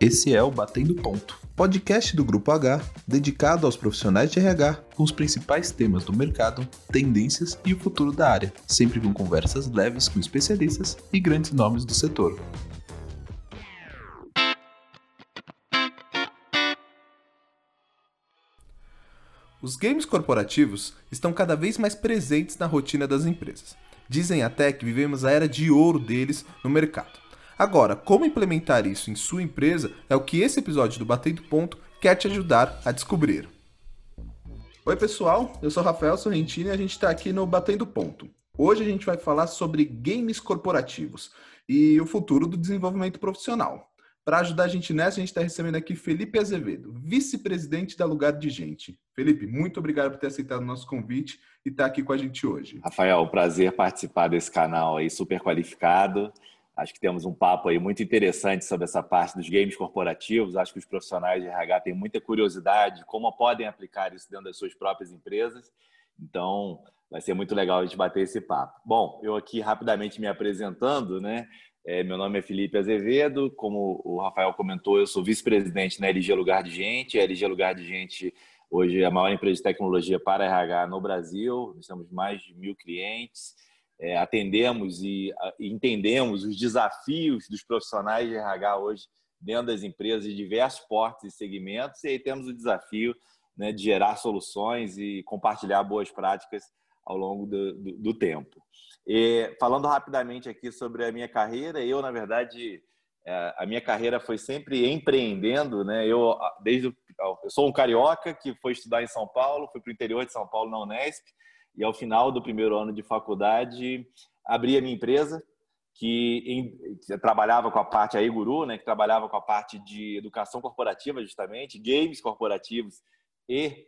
Esse é o Batendo Ponto, podcast do Grupo H, dedicado aos profissionais de RH, com os principais temas do mercado, tendências e o futuro da área, sempre com conversas leves com especialistas e grandes nomes do setor. Os games corporativos estão cada vez mais presentes na rotina das empresas. Dizem até que vivemos a era de ouro deles no mercado. Agora, como implementar isso em sua empresa é o que esse episódio do Batendo Ponto quer te ajudar a descobrir. Oi, pessoal, eu sou Rafael Sorrentino e a gente está aqui no Batendo Ponto. Hoje a gente vai falar sobre games corporativos e o futuro do desenvolvimento profissional. Para ajudar a gente nessa, a gente está recebendo aqui Felipe Azevedo, vice-presidente da Lugar de Gente. Felipe, muito obrigado por ter aceitado o nosso convite e estar tá aqui com a gente hoje. Rafael, prazer participar desse canal aí super qualificado. Acho que temos um papo aí muito interessante sobre essa parte dos games corporativos. Acho que os profissionais de RH têm muita curiosidade como podem aplicar isso dentro das suas próprias empresas. Então, vai ser muito legal a gente bater esse papo. Bom, eu aqui rapidamente me apresentando, né? É, meu nome é Felipe Azevedo, como o Rafael comentou, eu sou vice-presidente na LG Lugar de Gente. A LG Lugar de Gente hoje é a maior empresa de tecnologia para RH no Brasil. Nós temos mais de mil clientes é, atendemos e, e, entendemos os desafios dos profissionais de RH hoje dentro das empresas de diversos portes e segmentos, e aí temos o desafio né, de gerar soluções e compartilhar boas práticas ao longo do, do, do tempo. E, falando rapidamente aqui sobre a minha carreira, eu, na verdade, é, a minha carreira foi sempre empreendendo, né? Eu, desde, eu sou um carioca que foi estudar em São Paulo, fui para o interior de São Paulo na Unesp, e ao final do primeiro ano de faculdade abri a minha empresa que, em, que trabalhava com a parte aí Guru, né, que trabalhava com a parte de educação corporativa justamente, games corporativos e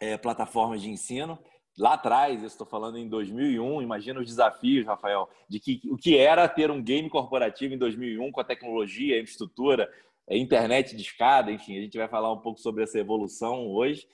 é, plataformas de ensino. Lá atrás, eu estou falando em 2001, imagina os desafios, Rafael, de que o que era ter um game corporativo em 2001 com a tecnologia, a infraestrutura, a internet de escada, enfim, a gente vai falar um pouco sobre essa evolução hoje.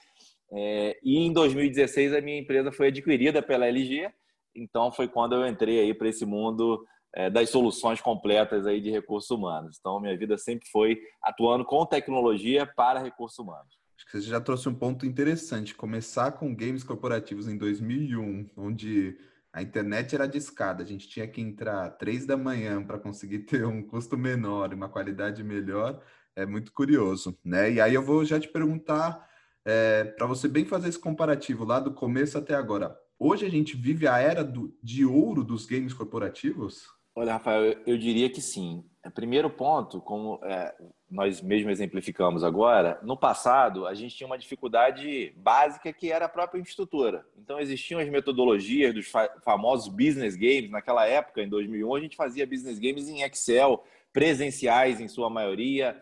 É, e em 2016 a minha empresa foi adquirida pela LG, então foi quando eu entrei aí para esse mundo é, das soluções completas aí de recursos humanos. Então minha vida sempre foi atuando com tecnologia para recursos humanos. Acho que você já trouxe um ponto interessante. Começar com games corporativos em 2001, onde a internet era de escada, a gente tinha que entrar três da manhã para conseguir ter um custo menor e uma qualidade melhor, é muito curioso, né? E aí eu vou já te perguntar é, para você bem fazer esse comparativo lá do começo até agora. Hoje a gente vive a era do, de ouro dos games corporativos? Olha, Rafael, eu, diria que sim. É, primeiro ponto, como é, nós mesmo exemplificamos agora, no passado a gente tinha uma dificuldade básica que era a própria infraestrutura. Então existiam as metodologias dos fa famosos business games. Naquela época, em 2001, a gente fazia business games em Excel, presenciais em sua maioria,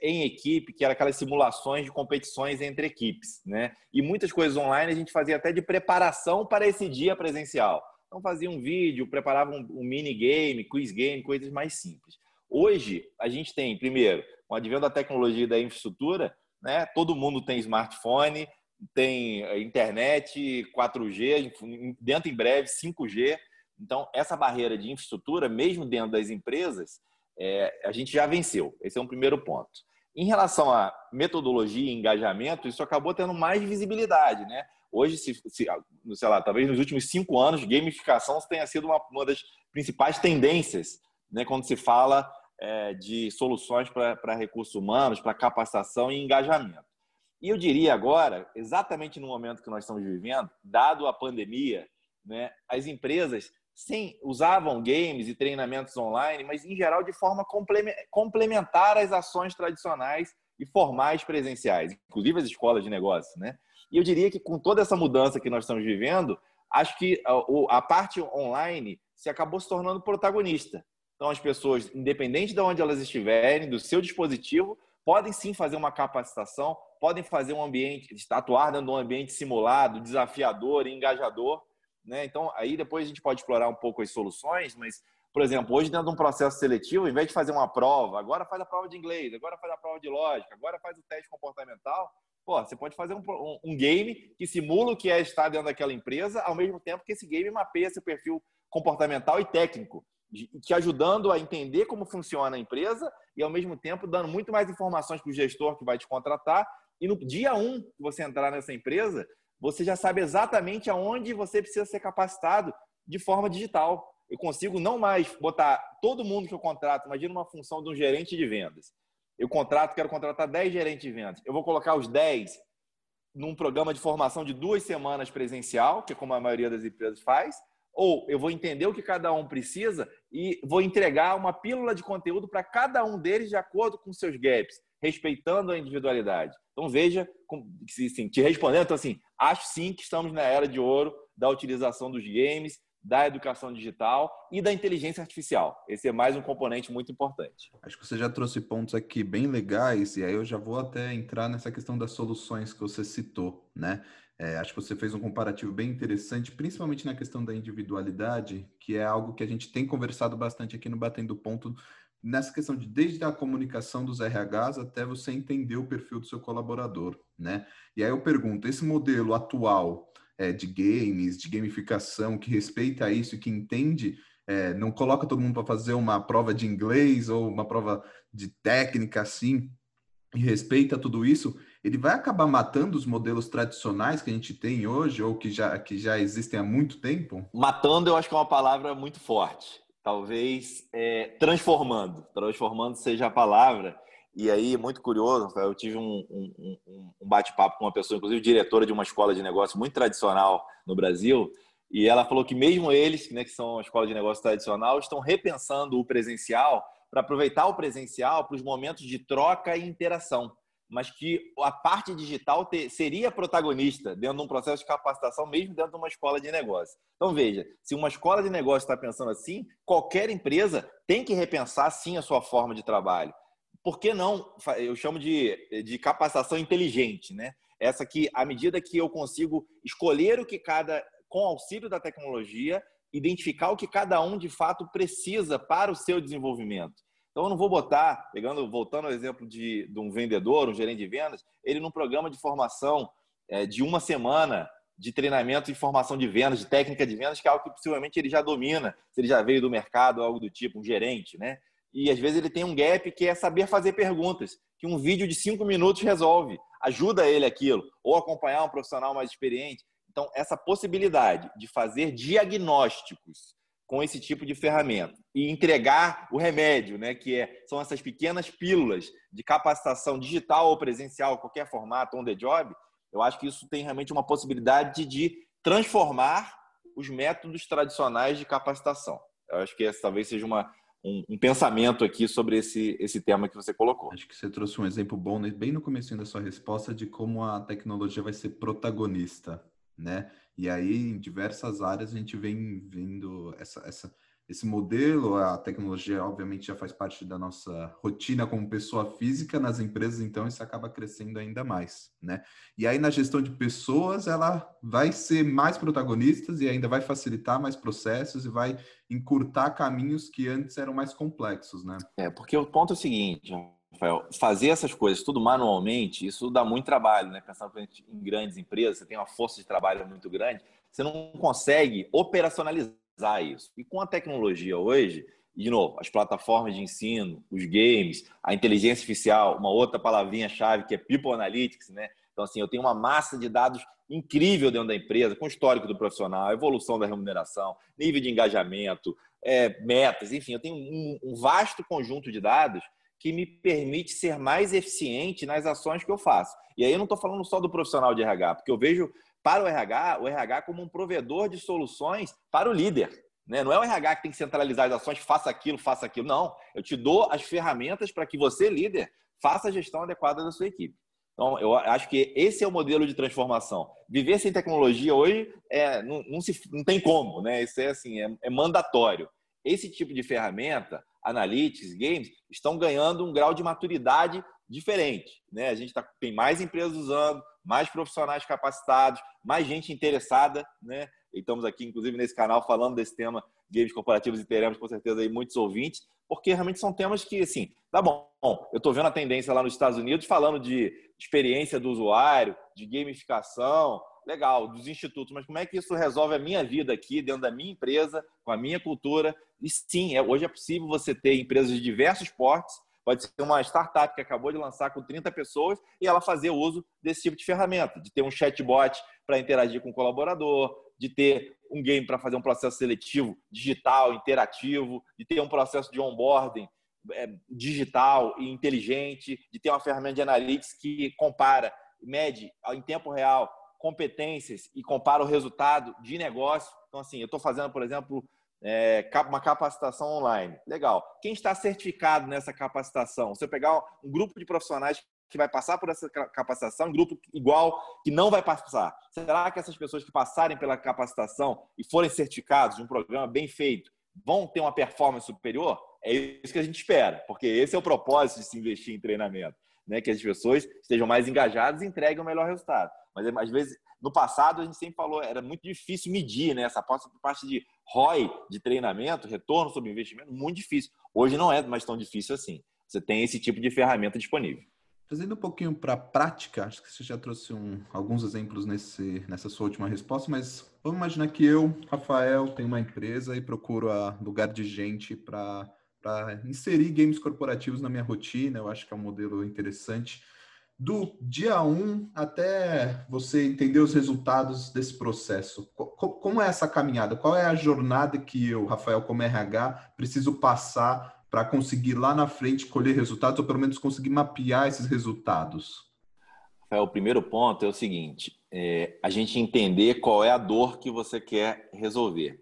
em equipe, que era aquelas simulações de competições entre equipes, né? E muitas coisas online a gente fazia até de preparação para esse dia presencial. Então fazia um vídeo, preparava um, um mini game, quiz game, coisas mais simples. Hoje a gente tem, primeiro, com o advento da tecnologia e da infraestrutura, né? Todo mundo tem smartphone, tem é, internet 4G, dentro em breve 5G. Então essa barreira de infraestrutura, mesmo dentro das empresas, é, a gente já venceu. Esse é um primeiro ponto. Em relação à metodologia e engajamento, isso acabou tendo mais visibilidade, né? Hoje, se, se, sei lá, talvez nos últimos cinco anos, gamificação tenha sido uma, uma das principais tendências, né? Quando se fala é, de soluções para recursos humanos, para capacitação e engajamento. E eu diria agora, exatamente no momento que nós estamos vivendo, dado a pandemia, né, as empresas sim, usavam games e treinamentos online, mas em geral de forma complementar às ações tradicionais e formais presenciais, inclusive as escolas de negócios, né? E eu diria que com toda essa mudança que nós estamos vivendo, acho que a parte online se acabou se tornando protagonista. Então as pessoas, independente de onde elas estiverem, do seu dispositivo, podem sim fazer uma capacitação, podem fazer um ambiente, atuar dentro de um ambiente simulado, desafiador, engajador, né? Então, aí depois a gente pode explorar um pouco as soluções, mas, por exemplo, hoje dentro de um processo seletivo, em vez de fazer uma prova, agora faz a prova de inglês, agora faz a prova de lógica, agora faz o teste comportamental, pô, você pode fazer um, um, game que simula o que é estar dentro daquela empresa, ao mesmo tempo que esse game mapeia seu perfil comportamental e técnico. te ajudando a entender como funciona a empresa e, ao mesmo tempo, dando muito mais informações para o gestor que vai te contratar. E no dia um que você entrar nessa empresa, você já sabe exatamente aonde você precisa ser capacitado de forma digital. Eu consigo não mais botar todo mundo que eu contrato, imagina uma função de um gerente de vendas. Eu contrato, quero contratar 10 gerentes de vendas. Eu vou colocar os 10 num programa de formação de duas semanas presencial, que é como a maioria das empresas faz, ou eu vou entender o que cada um precisa e vou entregar uma pílula de conteúdo para cada um deles de acordo com seus gaps, respeitando a individualidade. Então veja, assim, te respondendo, então assim, acho sim que estamos na era de ouro da utilização dos games, da educação digital e da inteligência artificial. Esse é mais um componente muito importante. Acho que você já trouxe pontos aqui bem legais, e aí eu já vou até entrar nessa questão das soluções que você citou, né? É, acho que você fez um comparativo bem interessante, principalmente na questão da individualidade, que é algo que a gente tem conversado bastante aqui no Batendo Ponto, nessa questão de desde a comunicação dos RHs até você entender o perfil do seu colaborador, né? E aí eu pergunto, esse modelo atual é, de games, de gamificação, que respeita isso e que entende, é, não coloca todo mundo para fazer uma prova de inglês ou uma prova de técnica assim, e respeita tudo isso, ele vai acabar matando os modelos tradicionais que a gente tem hoje ou que já, que já existem há muito tempo? Matando, eu acho que é uma palavra muito forte. Talvez é, transformando. Transformando seja a palavra. E aí, muito curioso, eu tive um, um, um bate-papo com uma pessoa, inclusive diretora de uma escola de negócio muito tradicional no Brasil, e ela falou que mesmo eles, né, que são uma escola de negócio tradicional, estão repensando o presencial para aproveitar o presencial para os momentos de troca e interação mas que a parte digital ter, seria protagonista dentro de um processo de capacitação, mesmo dentro de uma escola de negócio. Então, veja, se uma escola de negócio está pensando assim, qualquer empresa tem que repensar, sim, a sua forma de trabalho. Por que não? Eu chamo de, de capacitação inteligente, né? Essa que, à medida que eu consigo escolher o que cada, com auxílio da tecnologia, identificar o que cada um de fato precisa para o seu desenvolvimento. Então, eu não vou botar, pegando, voltando ao exemplo de, de um vendedor, um gerente de vendas, ele num programa de formação é, de uma semana de treinamento e formação de vendas, de técnica de vendas, que é algo que possivelmente ele já domina, se ele já veio do mercado, algo do tipo, um gerente, né? E às vezes ele tem um gap que é saber fazer perguntas, que um vídeo de cinco minutos resolve, ajuda ele aquilo, ou acompanhar um profissional mais experiente. Então, essa possibilidade de fazer diagnósticos com esse tipo de ferramenta e entregar o remédio, né, que é, são essas pequenas pílulas de capacitação digital ou presencial, qualquer formato, on the job, eu acho que isso tem realmente uma possibilidade de transformar os métodos tradicionais de capacitação. Eu acho que esse talvez seja uma, um, um, pensamento aqui sobre esse, esse tema que você colocou. Acho que você trouxe um exemplo bom, né? bem no começo da sua resposta, de como a tecnologia vai ser protagonista, né? E aí, em diversas áreas, a gente vem vendo essa, essa, esse modelo. A tecnologia, obviamente, já faz parte da nossa rotina como pessoa física nas empresas, então isso acaba crescendo ainda mais, né? E aí, na gestão de pessoas, ela vai ser mais protagonista e ainda vai facilitar mais processos e vai encurtar caminhos que antes eram mais complexos, né? É, porque o ponto é o seguinte, Rafael, fazer essas coisas tudo manualmente, isso dá muito trabalho, né? Pensando em grandes empresas, você tem uma força de trabalho muito grande, você não consegue operacionalizar isso. E com a tecnologia hoje, de novo, as plataformas de ensino, os games, a inteligência artificial, uma outra palavrinha-chave que é People Analytics, né? Então, assim, eu tenho uma massa de dados incrível dentro da empresa, com o histórico do profissional, evolução da remuneração, nível de engajamento, é, metas, enfim, eu tenho um, um vasto conjunto de dados que me permite ser mais eficiente nas ações que eu faço. E aí eu não estou falando só do profissional de RH, porque eu vejo para o RH, o RH como um provedor de soluções para o líder. Né? Não é o RH que tem que centralizar as ações, faça aquilo, faça aquilo. Não, eu te dou as ferramentas para que você, líder, faça a gestão adequada da sua equipe. Então, eu acho que esse é o modelo de transformação. Viver sem tecnologia hoje é, não, não, se, não tem como, né? Isso é assim, é, é mandatório. Esse tipo de ferramenta analytics, games, estão ganhando um grau de maturidade diferente. Né? A gente tá, tem mais empresas usando, mais profissionais capacitados, mais gente interessada. Né? E estamos aqui, inclusive, nesse canal falando desse tema games corporativos e teremos, com certeza, aí muitos ouvintes, porque realmente são temas que, assim, tá bom, eu estou vendo a tendência lá nos Estados Unidos falando de experiência do usuário, de gamificação, legal, dos institutos, mas como é que isso resolve a minha vida aqui, dentro da minha empresa, com a minha cultura? E sim, é, hoje é possível você ter empresas de diversos portes, pode ser uma startup que acabou de lançar com 30 pessoas e ela fazer uso desse tipo de ferramenta, de ter um chatbot para interagir com o colaborador, de ter um game para fazer um processo seletivo digital, interativo, de ter um processo de onboarding é, digital e inteligente, de ter uma ferramenta de analytics que compara, mede em tempo real competências e compara o resultado de negócio. Então, assim, eu estou fazendo, por exemplo, é, uma capacitação online. Legal. Quem está certificado nessa capacitação? Eu pegar um grupo de profissionais que vai passar por essa capacitação, um grupo igual que não vai passar. Será que essas pessoas que passarem pela capacitação e forem certificados de um programa bem feito vão ter uma performance superior? É isso que a gente espera, porque esse é o propósito de se investir em treinamento, né? Que as pessoas estejam mais engajadas e entreguem o melhor resultado. Mas às vezes, no passado, a gente sempre falou, era muito difícil medir, né? Essa parte de ROI, de treinamento, retorno sobre investimento, muito difícil. Hoje não é mais tão difícil assim. Você tem esse tipo de ferramenta disponível. Trazendo um pouquinho para a prática, acho que você já trouxe um, alguns exemplos nesse, nessa sua última resposta, mas vamos imaginar que eu, Rafael, tenho uma empresa e procuro a lugar de gente para para inserir games corporativos na minha rotina. Eu acho que é um modelo interessante. Do dia 1 até você entender os resultados desse processo, como é essa caminhada? Qual é a jornada que eu, Rafael, como RH, preciso passar para conseguir lá na frente colher resultados, ou pelo menos conseguir mapear esses resultados? Rafael, o primeiro ponto é o seguinte: é a gente entender qual é a dor que você quer resolver.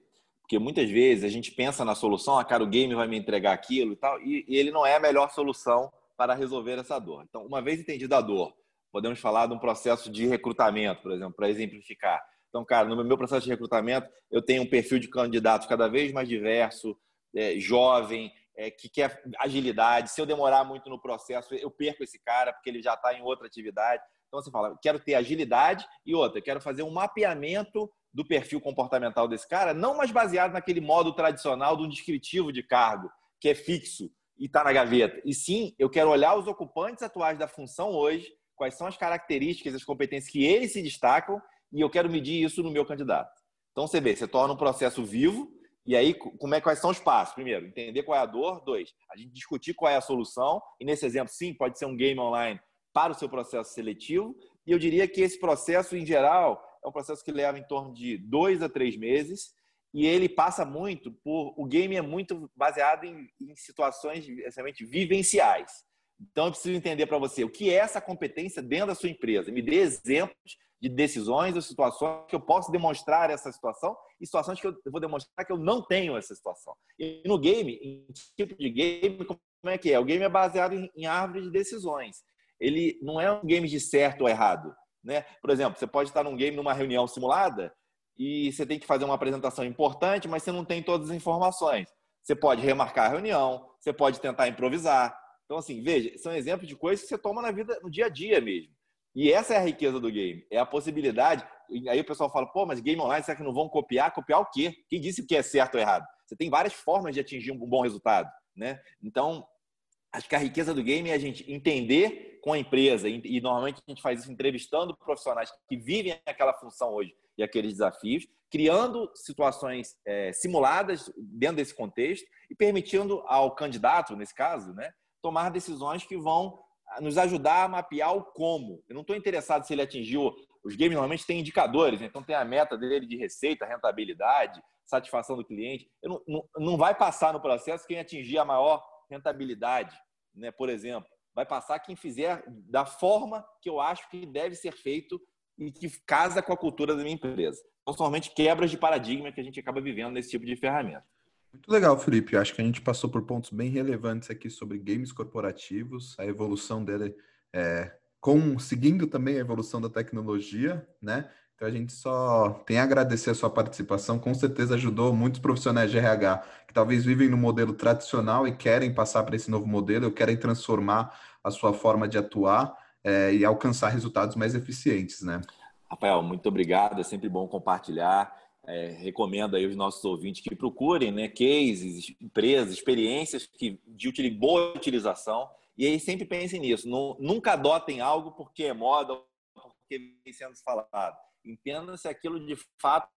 Porque muitas vezes a gente pensa na solução, a ah, cara, o game vai me entregar aquilo e tal, e, e ele não é a melhor solução para resolver essa dor. Então, uma vez entendida a dor, podemos falar de um processo de recrutamento, por exemplo, para exemplificar. Então, cara, no meu processo de recrutamento, eu tenho um perfil de candidatos cada vez mais diverso, é, jovem, é, que quer agilidade. Se eu demorar muito no processo, eu perco esse cara porque ele já está em outra atividade. Então, você fala, quero ter agilidade e outra, quero fazer um mapeamento do perfil comportamental desse cara, não mais baseado naquele modo tradicional do descritivo de cargo, que é fixo e está na gaveta. E sim, eu quero olhar os ocupantes atuais da função hoje, quais são as características, as competências que eles se destacam, e eu quero medir isso no meu candidato. Então você vê, você torna um processo vivo, e aí como é, quais são os passos? Primeiro, entender qual é a dor. Dois, a gente discutir qual é a solução. E nesse exemplo, sim, pode ser um game online para o seu processo seletivo. E eu diria que esse processo, em geral, é um processo que leva em torno de dois a três meses e ele passa muito por. O game é muito baseado em, em situações essencialmente vivenciais. Então, eu preciso entender para você o que é essa competência dentro da sua empresa. Me dê exemplos de decisões ou situações que eu posso demonstrar essa situação e situações que eu vou demonstrar que eu não tenho essa situação. E no game, em tipo de game, como é que é? O game é baseado em, em árvore de decisões. Ele não é um game de certo ou errado. Né? Por exemplo, você pode estar num game, numa reunião simulada, e você tem que fazer uma apresentação importante, mas você não tem todas as informações. Você pode remarcar a reunião, você pode tentar improvisar. Então, assim, veja, são exemplos de coisas que você toma na vida, no dia a dia mesmo. E essa é a riqueza do game. É a possibilidade. Aí o pessoal fala, pô, mas game online, será que não vão copiar? Copiar o quê? Quem disse que é certo ou errado? Você tem várias formas de atingir um bom resultado. Né? Então, acho que a riqueza do game é a gente entender com a empresa, e, normalmente a gente faz isso entrevistando profissionais que vivem aquela função hoje e aqueles desafios, criando situações é, simuladas dentro desse contexto e permitindo ao candidato, nesse caso, né, tomar decisões que vão nos ajudar a mapear o como. Eu não estou interessado se ele atingiu. Os games normalmente têm indicadores, né? então tem a meta dele de receita, rentabilidade, satisfação do cliente. Não, não, não vai passar no processo quem atingir a maior rentabilidade, né? por exemplo. Vai passar quem fizer da forma que eu acho que deve ser feito e que casa com a cultura da minha empresa. Então, somente quebras de paradigma que a gente acaba vivendo nesse tipo de ferramenta. Muito legal, Felipe. Acho que a gente passou por pontos bem relevantes aqui sobre games corporativos, a evolução dele, é, com, seguindo também a evolução da tecnologia, né? Então a gente só tem a agradecer a sua participação, com certeza ajudou muitos profissionais de RH que talvez vivem no modelo tradicional e querem passar para esse novo modelo, ou querem transformar a sua forma de atuar é, e alcançar resultados mais eficientes, né? Rafael, muito obrigado, é sempre bom compartilhar. É, recomendo aí os nossos ouvintes que procurem né, cases, empresas, experiências que, de boa utilização e aí sempre pensem nisso. Não, nunca adotem algo porque é moda, porque vem sendo falado Entenda se aquilo de fato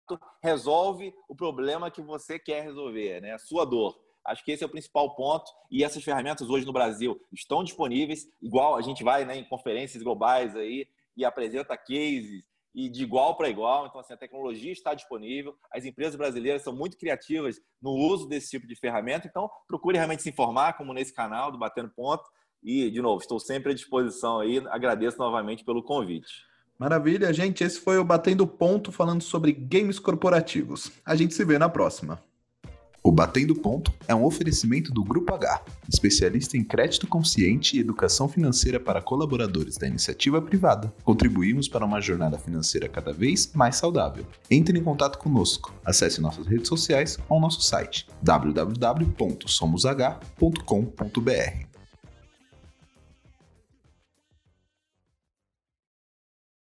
resolve o problema que você quer resolver, né? A sua dor. Acho que esse é o principal ponto. E essas ferramentas hoje no Brasil estão disponíveis. Igual a gente vai né, em conferências globais aí e apresenta cases e de igual para igual. Então, assim, a tecnologia está disponível. As empresas brasileiras são muito criativas no uso desse tipo de ferramenta. Então, procure realmente se informar, como nesse canal do Batendo Ponto. E, de novo, estou sempre à disposição aí. Agradeço novamente pelo convite. Maravilha, gente. Esse foi o Batendo Ponto falando sobre games corporativos. A gente se vê na próxima. O Batendo Ponto é um oferecimento do Grupo H, especialista em crédito consciente e educação financeira para colaboradores da iniciativa privada. Contribuímos para uma jornada financeira cada vez mais saudável. Entre em contato conosco. Acesse nossas redes sociais ou nosso site www.somosh.com.br.